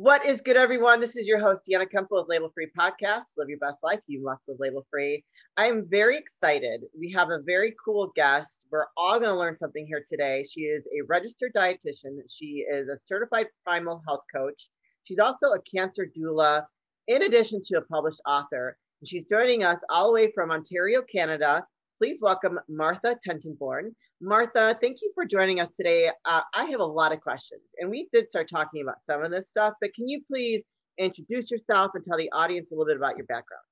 What is good, everyone? This is your host, Deanna Kemple of Label Free Podcast. Live your best life. You must live label free. I am very excited. We have a very cool guest. We're all going to learn something here today. She is a registered dietitian. She is a certified primal health coach. She's also a cancer doula, in addition to a published author. She's joining us all the way from Ontario, Canada. Please welcome Martha Tettenborn. Martha, thank you for joining us today. Uh, I have a lot of questions, and we did start talking about some of this stuff, but can you please introduce yourself and tell the audience a little bit about your background?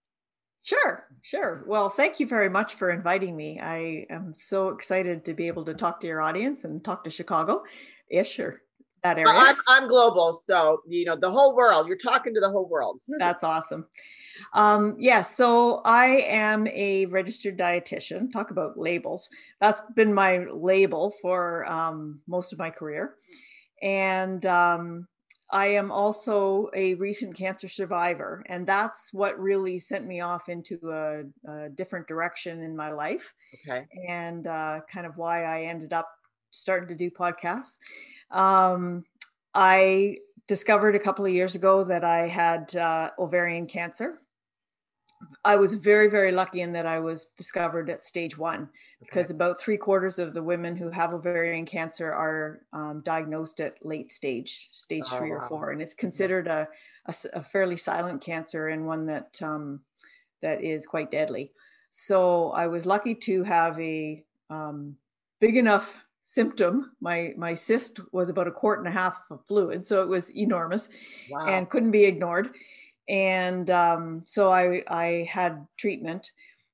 Sure, sure. Well, thank you very much for inviting me. I am so excited to be able to talk to your audience and talk to Chicago ish or that area. I'm, I'm global, so you know the whole world. You're talking to the whole world. That's awesome. Um, yes, yeah, so I am a registered dietitian. Talk about labels. That's been my label for um, most of my career, and um, I am also a recent cancer survivor, and that's what really sent me off into a, a different direction in my life. Okay, and uh, kind of why I ended up starting to do podcasts. Um, I discovered a couple of years ago that I had uh, ovarian cancer. I was very, very lucky in that I was discovered at stage one okay. because about three quarters of the women who have ovarian cancer are um, diagnosed at late stage, stage oh, three wow. or four. And it's considered a, a, a, fairly silent cancer and one that, um, that is quite deadly. So I was lucky to have a um, big enough symptom. My my cyst was about a quart and a half of fluid, so it was enormous wow. and couldn't be ignored. And um, so I I had treatment.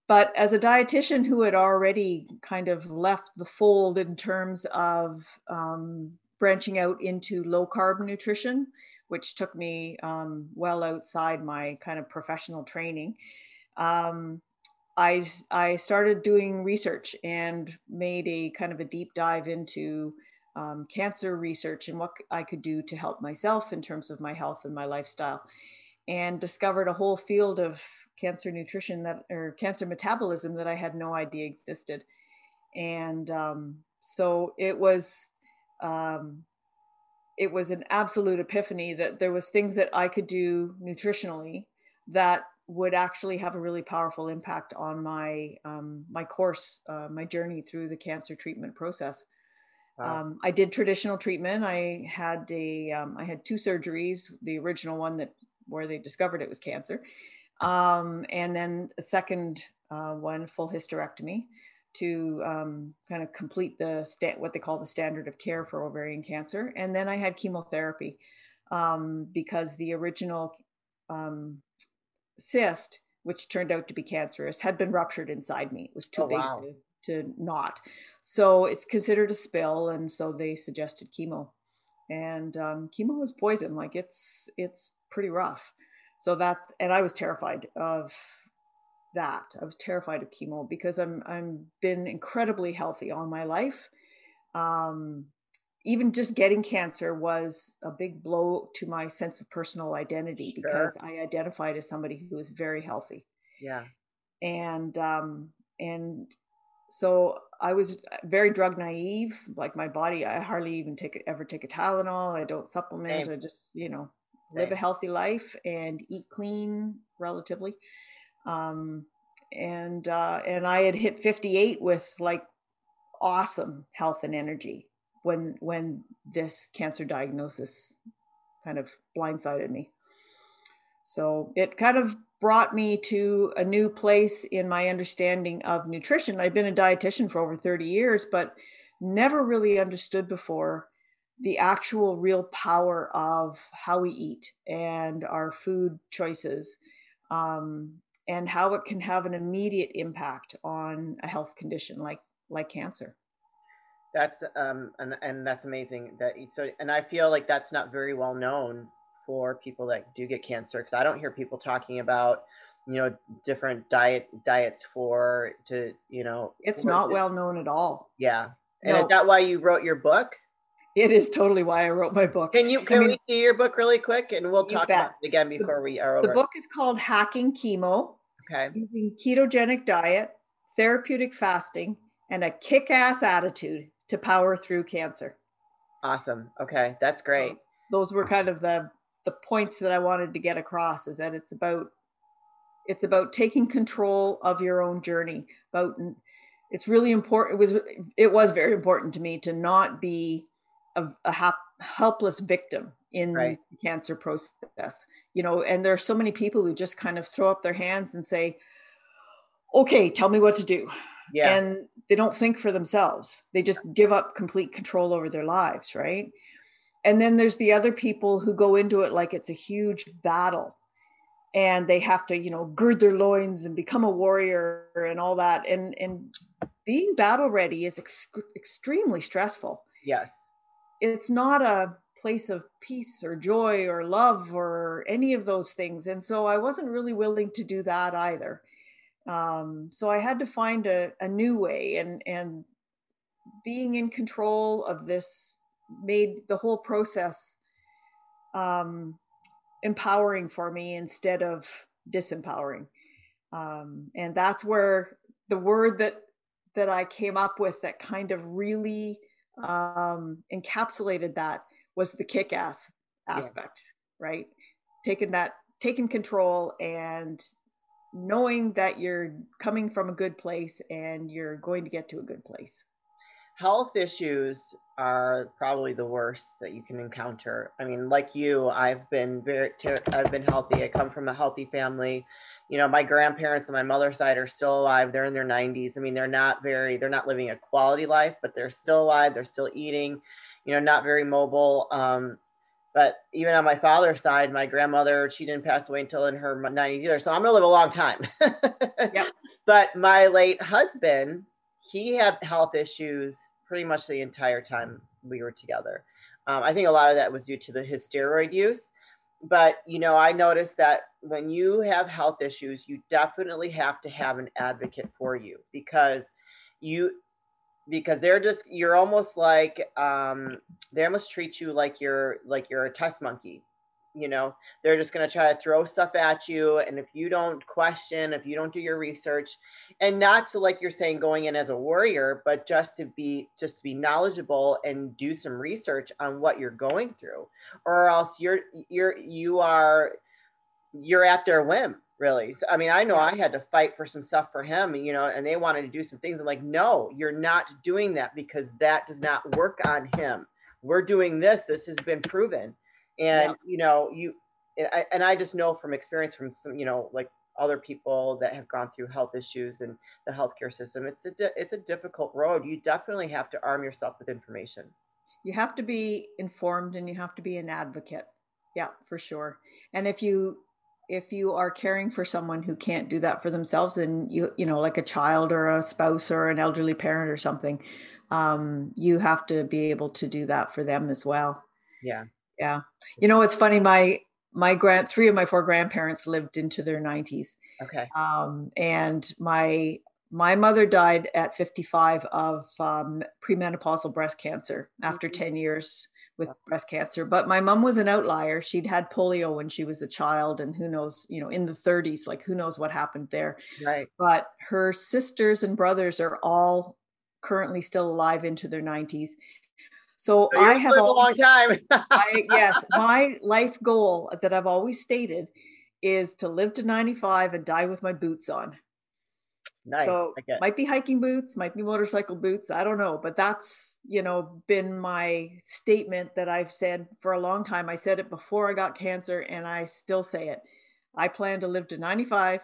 But as a dietitian who had already kind of left the fold in terms of um, branching out into low carb nutrition, which took me um, well outside my kind of professional training. Um, I, I started doing research and made a kind of a deep dive into um, cancer research and what I could do to help myself in terms of my health and my lifestyle, and discovered a whole field of cancer nutrition that or cancer metabolism that I had no idea existed. And um, so it was um, it was an absolute epiphany that there was things that I could do nutritionally that would actually have a really powerful impact on my um, my course, uh, my journey through the cancer treatment process. Wow. Um, I did traditional treatment. I had a um, I had two surgeries. The original one that where they discovered it was cancer, um, and then a second uh, one, full hysterectomy, to um, kind of complete the sta- what they call the standard of care for ovarian cancer. And then I had chemotherapy um, because the original um, cyst, which turned out to be cancerous, had been ruptured inside me. It was too oh, big wow. to, to not. So it's considered a spill, and so they suggested chemo. And um, chemo is poison. Like it's it's pretty rough. So that's and I was terrified of that. I was terrified of chemo because I'm I'm been incredibly healthy all my life. Um, even just getting cancer was a big blow to my sense of personal identity sure. because I identified as somebody who was very healthy. Yeah. And um and so I was very drug naive. Like my body, I hardly even take ever take a Tylenol. I don't supplement. Same. I just you know live Same. a healthy life and eat clean relatively. Um, and uh, and I had hit 58 with like awesome health and energy when when this cancer diagnosis kind of blindsided me. So it kind of brought me to a new place in my understanding of nutrition. I've been a dietitian for over 30 years, but never really understood before the actual real power of how we eat and our food choices um, and how it can have an immediate impact on a health condition like like cancer that's um and, and that's amazing that so and i feel like that's not very well known for people that do get cancer because i don't hear people talking about you know different diet diets for to you know it's not well known at all. Yeah. And no. is that why you wrote your book? It is totally why i wrote my book. Can you can I mean, we see your book really quick and we'll talk about it again before we are over. the book is called hacking chemo okay. Using ketogenic diet therapeutic fasting and a kick-ass attitude to power through cancer. Awesome. Okay, that's great. those were kind of the the points that I wanted to get across is that it's about it's about taking control of your own journey. About it's really important. It was it was very important to me to not be a, a hap, helpless victim in right. the cancer process. You know, and there are so many people who just kind of throw up their hands and say, "Okay, tell me what to do." Yeah. And they don't think for themselves. They just give up complete control over their lives, right? And then there's the other people who go into it like it's a huge battle and they have to, you know, gird their loins and become a warrior and all that. And and being battle ready is ex- extremely stressful. Yes. It's not a place of peace or joy or love or any of those things. And so I wasn't really willing to do that either. Um, so I had to find a, a new way and and being in control of this made the whole process um, empowering for me instead of disempowering. Um, and that's where the word that that I came up with that kind of really um, encapsulated that was the kick-ass aspect, yeah. right? Taking that, taking control and knowing that you're coming from a good place and you're going to get to a good place health issues are probably the worst that you can encounter. I mean, like you, I've been very, I've been healthy. I come from a healthy family. You know, my grandparents on my mother's side are still alive. They're in their 90s. I mean, they're not very, they're not living a quality life, but they're still alive. They're still eating. You know, not very mobile. Um, but even on my father's side, my grandmother, she didn't pass away until in her 90s either. So I'm gonna live a long time. yep. But my late husband, he had health issues pretty much the entire time we were together. Um, I think a lot of that was due to the his steroid use. But you know, I noticed that when you have health issues, you definitely have to have an advocate for you because you because they're just you're almost like um, they almost treat you like you're like you're a test monkey you know? They're just going to try to throw stuff at you and if you don't question if you don't do your research and not to like you're saying going in as a warrior but just to be just to be knowledgeable and do some research on what you're going through or else you're you're you are you're at their whim really. So, i mean i know i had to fight for some stuff for him you know and they wanted to do some things. I'm like no you're not doing that because that does not work on him. We're doing this. This has been proven. And yeah. you know you and I, and I just know from experience from some you know like other people that have gone through health issues and the healthcare system it's a it's a difficult road. You definitely have to arm yourself with information. You have to be informed and you have to be an advocate. Yeah for sure. And if you if you are caring for someone who can't do that for themselves and you you know like a child or a spouse or an elderly parent or something um, you have to be able to do that for them as well. Yeah. Yeah. You know it's funny my my grand three of my four grandparents lived into their 90s okay. Um, and my my mother died at 55 of um, premenopausal breast cancer after mm-hmm. 10 years with breast cancer but my mom was an outlier she'd had polio when she was a child and who knows you know in the 30s like who knows what happened there right but her sisters and brothers are all currently still alive into their 90s so, so I have a long time. I, yes, my life goal that I've always stated is to live to 95 and die with my boots on. Nice. So might be hiking boots, might be motorcycle boots. I don't know, but that's you know been my statement that I've said for a long time. I said it before I got cancer, and I still say it. I plan to live to 95,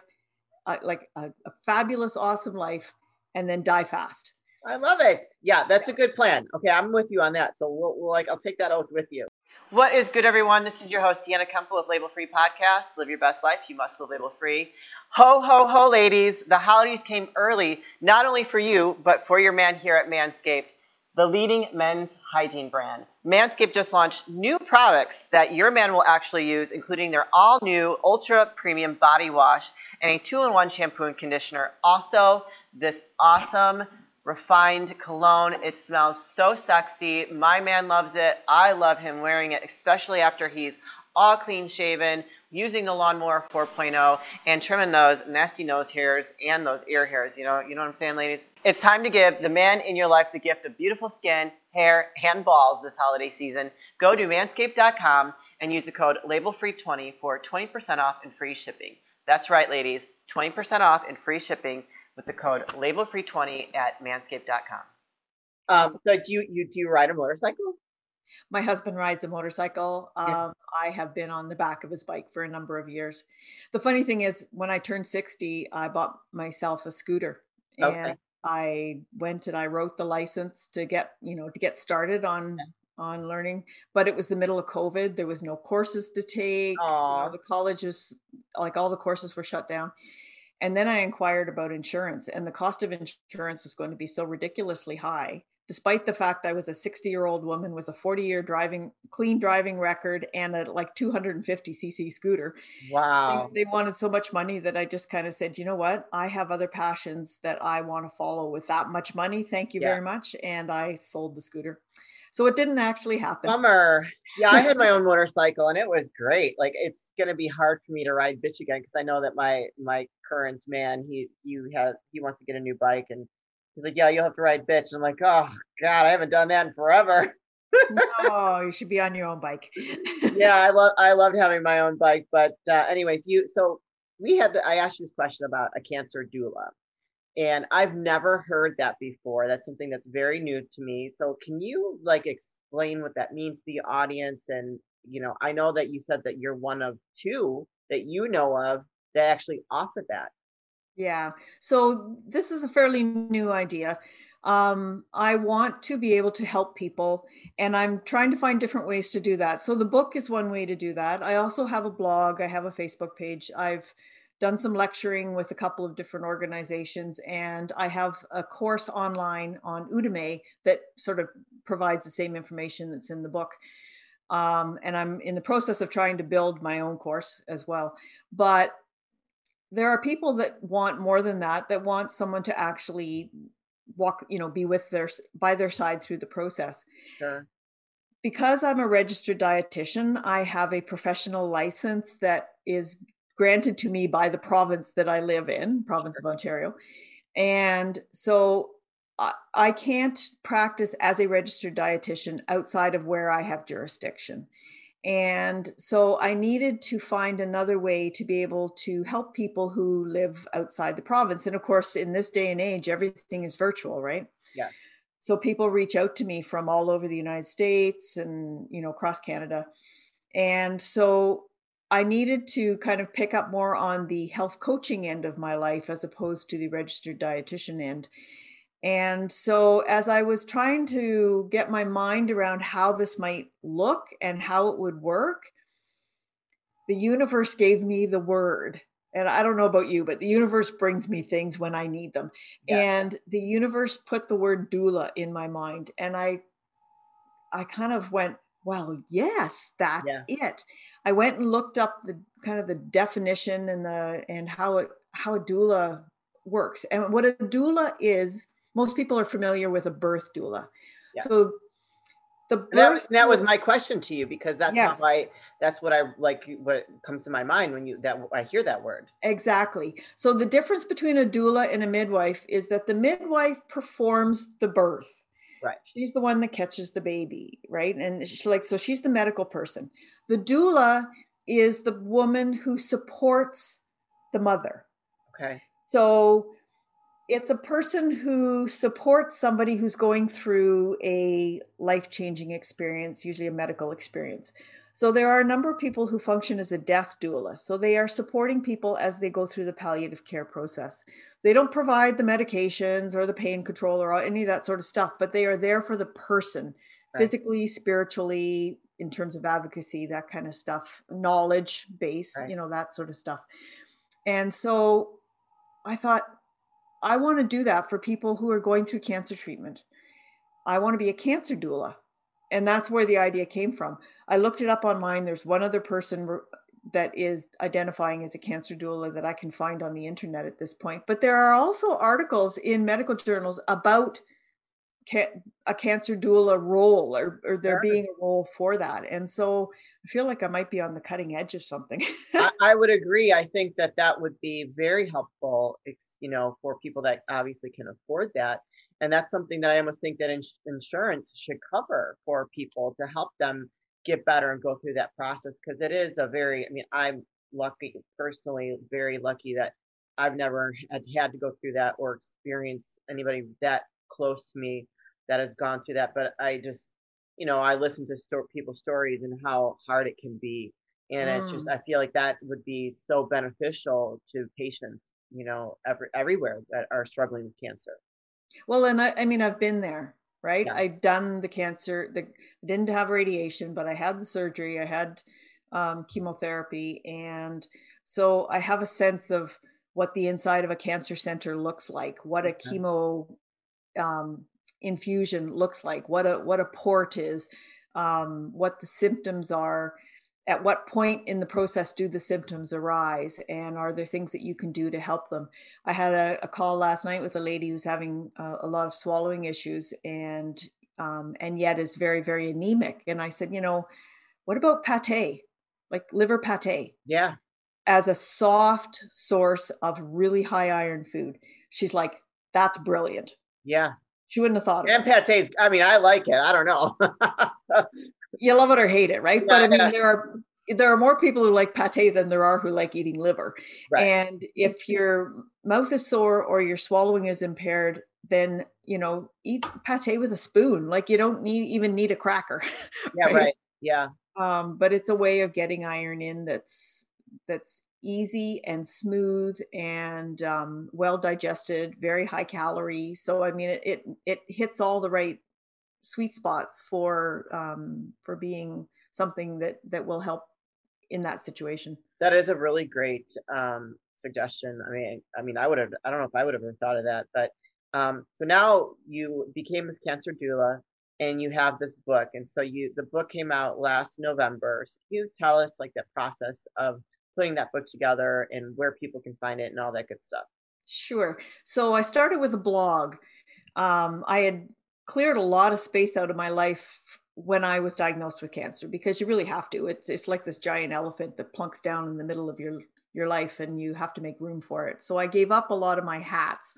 uh, like a, a fabulous, awesome life, and then die fast. I love it. Yeah, that's a good plan. Okay, I'm with you on that. So we'll, we'll like I'll take that oath with you. What is good, everyone? This is your host Deanna Kemple with Label Free Podcast. Live your best life. You must live label free. Ho ho ho, ladies! The holidays came early, not only for you but for your man here at Manscaped, the leading men's hygiene brand. Manscaped just launched new products that your man will actually use, including their all new ultra premium body wash and a two in one shampoo and conditioner. Also, this awesome refined cologne. It smells so sexy. My man loves it. I love him wearing it, especially after he's all clean shaven, using the lawnmower 4.0 and trimming those nasty nose hairs and those ear hairs. You know, you know what I'm saying, ladies? It's time to give the man in your life the gift of beautiful skin, hair, and balls this holiday season. Go to manscaped.com and use the code labelfree20 for 20% off and free shipping. That's right, ladies, 20% off and free shipping with the code labelfree20 at manscaped.com. Um, so do you, you do you ride a motorcycle? My husband rides a motorcycle. Um, I have been on the back of his bike for a number of years. The funny thing is, when I turned 60, I bought myself a scooter. Okay. And I went and I wrote the license to get, you know, to get started on okay. on learning. But it was the middle of COVID. There was no courses to take. You know, the colleges, like all the courses were shut down. And then I inquired about insurance, and the cost of insurance was going to be so ridiculously high despite the fact I was a 60 year old woman with a 40 year driving, clean driving record and a like 250 cc scooter. Wow. They, they, wanted so much money that I just kind of said, you know what? I have other passions that I want to follow with that much money. Thank you yeah. very much. And I sold the scooter. So it didn't actually happen. Bummer. Yeah, I had my own motorcycle and it was great. Like it's gonna be hard for me to ride bitch again because I know that my my current man he you have he wants to get a new bike and He's like, yeah, you'll have to ride bitch. And I'm like, oh God, I haven't done that in forever. no, you should be on your own bike. yeah, I love I loved having my own bike. But uh, anyways, you so we had the, I asked you this question about a cancer doula. And I've never heard that before. That's something that's very new to me. So can you like explain what that means to the audience? And you know, I know that you said that you're one of two that you know of that actually offer that. Yeah. So this is a fairly new idea. Um, I want to be able to help people, and I'm trying to find different ways to do that. So the book is one way to do that. I also have a blog, I have a Facebook page. I've done some lecturing with a couple of different organizations, and I have a course online on Udemy that sort of provides the same information that's in the book. Um, and I'm in the process of trying to build my own course as well. But there are people that want more than that that want someone to actually walk you know be with their by their side through the process sure because i'm a registered dietitian i have a professional license that is granted to me by the province that i live in province of ontario and so I, I can't practice as a registered dietitian outside of where i have jurisdiction and so I needed to find another way to be able to help people who live outside the province. And of course, in this day and age, everything is virtual, right? Yeah. So people reach out to me from all over the United States and, you know, across Canada. And so I needed to kind of pick up more on the health coaching end of my life as opposed to the registered dietitian end. And so, as I was trying to get my mind around how this might look and how it would work, the universe gave me the word. And I don't know about you, but the universe brings me things when I need them. Yeah. And the universe put the word doula in my mind. And I, I kind of went, well, yes, that's yeah. it. I went and looked up the kind of the definition and the and how it how a doula works. And what a doula is most people are familiar with a birth doula. Yeah. So the birth that, that, was my question to you because that's yes. I that's what I like what comes to my mind when you that I hear that word. Exactly. So the difference between a doula and a midwife is that the midwife performs the birth. Right. She's the one that catches the baby, right? And she's like so she's the medical person. The doula is the woman who supports the mother. Okay. So it's a person who supports somebody who's going through a life changing experience, usually a medical experience. So there are a number of people who function as a death doula. So they are supporting people as they go through the palliative care process. They don't provide the medications or the pain control or any of that sort of stuff, but they are there for the person, right. physically, spiritually, in terms of advocacy, that kind of stuff, knowledge base, right. you know, that sort of stuff. And so I thought, I want to do that for people who are going through cancer treatment. I want to be a cancer doula. And that's where the idea came from. I looked it up online. There's one other person that is identifying as a cancer doula that I can find on the internet at this point. But there are also articles in medical journals about ca- a cancer doula role or, or there sure. being a role for that. And so I feel like I might be on the cutting edge of something. I, I would agree. I think that that would be very helpful, you know, for people that obviously can afford that. And that's something that I almost think that ins- insurance should cover for people to help them get better and go through that process because it is a very i mean i'm lucky personally very lucky that i've never had, had to go through that or experience anybody that close to me that has gone through that but i just you know i listen to sto- people's stories and how hard it can be and mm. it just i feel like that would be so beneficial to patients you know every, everywhere that are struggling with cancer well and i, I mean i've been there right yeah. i've done the cancer the didn't have radiation but i had the surgery i had um, chemotherapy and so i have a sense of what the inside of a cancer center looks like what a okay. chemo um, infusion looks like what a what a port is um, what the symptoms are at what point in the process do the symptoms arise and are there things that you can do to help them? I had a, a call last night with a lady who's having a, a lot of swallowing issues and um, and yet is very very anemic and i said you know what about pate? Like liver pate. Yeah. As a soft source of really high iron food. She's like that's brilliant. Yeah. She wouldn't have thought of it. and it. pate's i mean i like it i don't know you love it or hate it, right? Yeah, but I mean, yeah. there are there are more people who like pate than there are who like eating liver. Right. And if your mouth is sore or your swallowing is impaired, then you know eat pate with a spoon. Like you don't need even need a cracker. Yeah, right. right. Yeah. Um, but it's a way of getting iron in that's that's easy and smooth and um, well digested, very high calorie. So I mean, it, it it hits all the right sweet spots for um, for being something that that will help in that situation. That is a really great um, suggestion. I mean, I mean, I would have. I don't know if I would have ever thought of that, but um, so now you became this cancer doula, and you have this book, and so you the book came out last November. So can you tell us like the process of putting that book together and where people can find it and all that good stuff? Sure. So I started with a blog. Um, I had cleared a lot of space out of my life when I was diagnosed with cancer because you really have to. It's it's like this giant elephant that plunks down in the middle of your your life and you have to make room for it. So I gave up a lot of my hats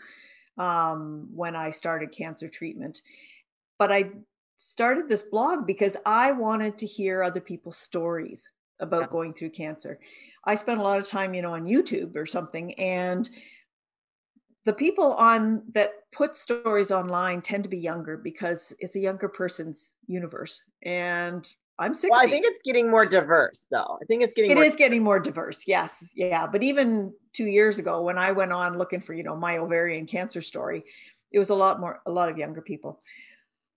um, when I started cancer treatment. But I started this blog because I wanted to hear other people's stories about yeah. going through cancer. I spent a lot of time, you know, on YouTube or something and the people on that put stories online tend to be younger because it's a younger person's universe and i'm 60 well, i think it's getting more diverse though. I think it's getting It is getting more diverse yes yeah but even two years ago when i went on looking for you know my ovarian cancer story it was a lot more a lot of younger people.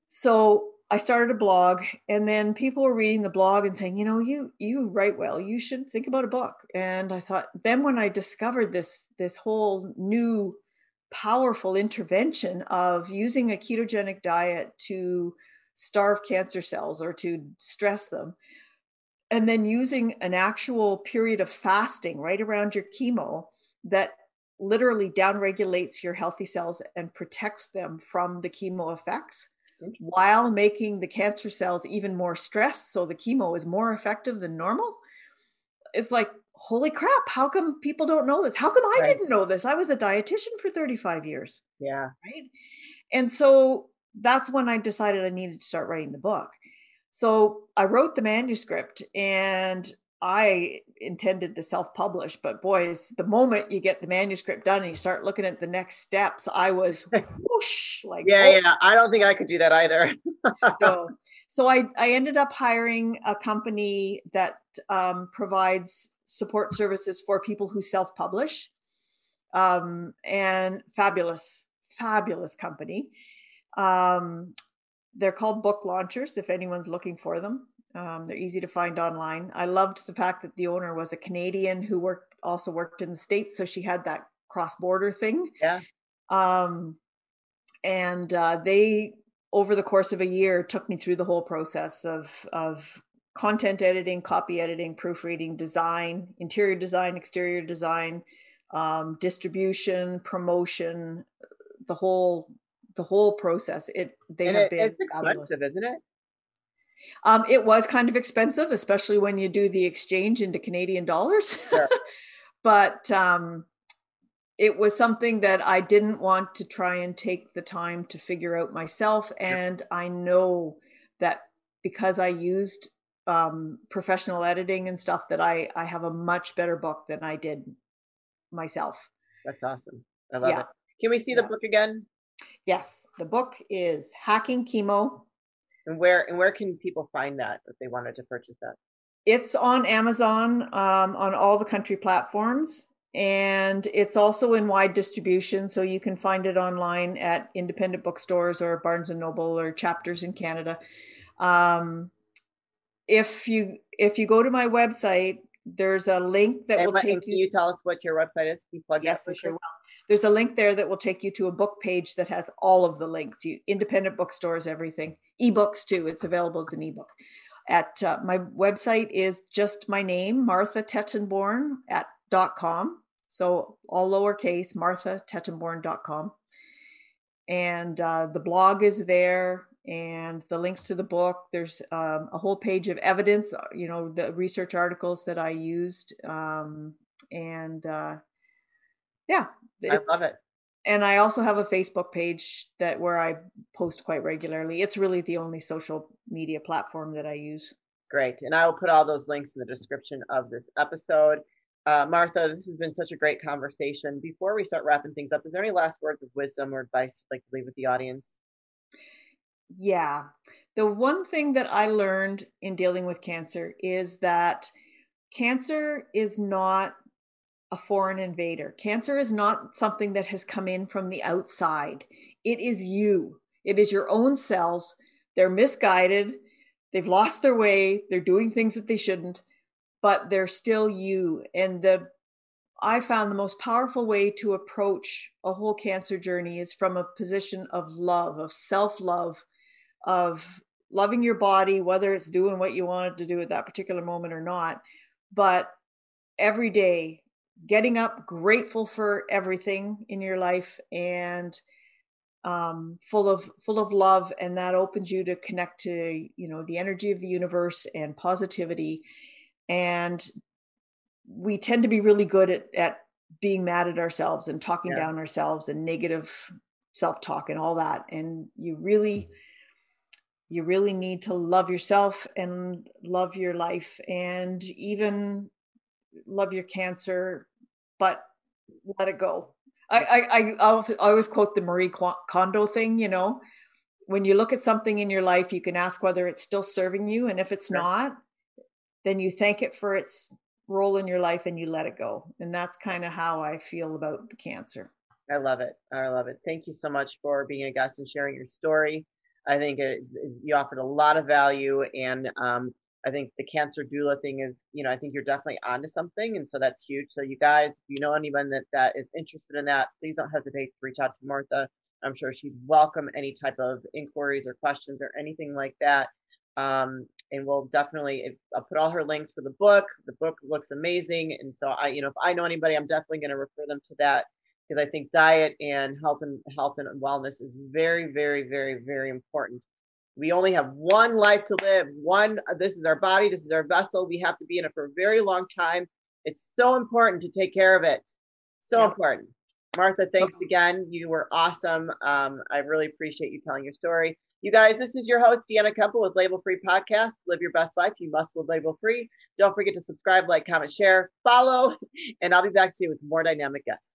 So i started a blog and then people were reading the blog and saying you know you you write well. You should think about a book. And i thought then when i discovered this this whole new powerful intervention of using a ketogenic diet to starve cancer cells or to stress them and then using an actual period of fasting right around your chemo that literally downregulates your healthy cells and protects them from the chemo effects while making the cancer cells even more stressed so the chemo is more effective than normal. It's like holy crap, how come people don't know this? How come I right. didn't know this? I was a dietitian for 35 years. Yeah. Right. And so that's when I decided I needed to start writing the book. So I wrote the manuscript and I intended to self publish, but boys, the moment you get the manuscript done and you start looking at the next steps, I was whoosh, like, yeah, oh. yeah. I don't think I could do that either. no. So I, I ended up hiring a company that um, provides support services for people who self publish. Um, and fabulous, fabulous company. Um, they're called book launchers if anyone's looking for them. Um, they're easy to find online. I loved the fact that the owner was a Canadian who worked also worked in the states, so she had that cross border thing. Yeah. Um, and uh, they over the course of a year took me through the whole process of of content editing, copy editing, proofreading, design, interior design, exterior design, um, distribution, promotion, the whole the whole process. It they and have it, been it's expensive, fabulous. isn't it? Um, it was kind of expensive, especially when you do the exchange into Canadian dollars. Sure. but um, it was something that I didn't want to try and take the time to figure out myself. And I know that because I used um, professional editing and stuff that I I have a much better book than I did myself. That's awesome. I love yeah. it. Can we see the book again? Yes, the book is Hacking Chemo. And where and where can people find that if they wanted to purchase that? It's on Amazon um, on all the country platforms, and it's also in wide distribution. So you can find it online at independent bookstores or Barnes and Noble or chapters in Canada. Um, if you if you go to my website, there's a link that and will take you. you tell us what your website is? Can you plug yes, I sure will. There's a link there that will take you to a book page that has all of the links. You independent bookstores, everything, ebooks too. It's available as an ebook. At uh, my website is just my name, Martha Tettenborn at dot com. So all lowercase, Martha Tettenborn.com. And uh, the blog is there and the links to the book. There's um, a whole page of evidence, uh, you know, the research articles that I used. Um, and uh, yeah, I love it. And I also have a Facebook page that where I post quite regularly. It's really the only social media platform that I use. Great. And I will put all those links in the description of this episode. Uh, Martha, this has been such a great conversation. Before we start wrapping things up, is there any last words of wisdom or advice you'd like to leave with the audience? Yeah. The one thing that I learned in dealing with cancer is that cancer is not a foreign invader. Cancer is not something that has come in from the outside. It is you. It is your own cells. They're misguided. They've lost their way. They're doing things that they shouldn't, but they're still you. And the I found the most powerful way to approach a whole cancer journey is from a position of love, of self-love, of loving your body, whether it's doing what you wanted to do at that particular moment or not. But every day, getting up grateful for everything in your life and um, full of full of love and that opens you to connect to you know the energy of the universe and positivity and we tend to be really good at, at being mad at ourselves and talking yeah. down ourselves and negative self-talk and all that and you really mm-hmm. you really need to love yourself and love your life and even love your cancer but let it go. I i i always quote the marie kondo thing you know? When you look at something in your life you can ask whether it's still serving you and if it's not then you thank it for its role in your life and you let it go and that's kind of how i feel about the cancer i love it i love it thank you so much for being a guest and sharing your story I think it, you offered a lot of value, and um, I think the cancer doula thing is, you know, I think you're definitely onto something, and so that's huge. So you guys, if you know anyone that that is interested in that, please don't hesitate to reach out to Martha. I'm sure she'd welcome any type of inquiries or questions or anything like that. Um, and we'll definitely I'll put all her links for the book. The book looks amazing, and so I, you know, if I know anybody, I'm definitely going to refer them to that because I think diet and health and health and wellness is very, very, very, very important. We only have one life to live. One, this is our body, this is our vessel. We have to be in it for a very long time. It's so important to take care of it. So yeah. important. Martha, thanks again. You were awesome. Um, I really appreciate you telling your story. You guys, this is your host, Deanna Kemple with Label Free Podcast. Live your best life. You must live label free. Don't forget to subscribe, like, comment, share, follow, and I'll be back soon with more dynamic guests.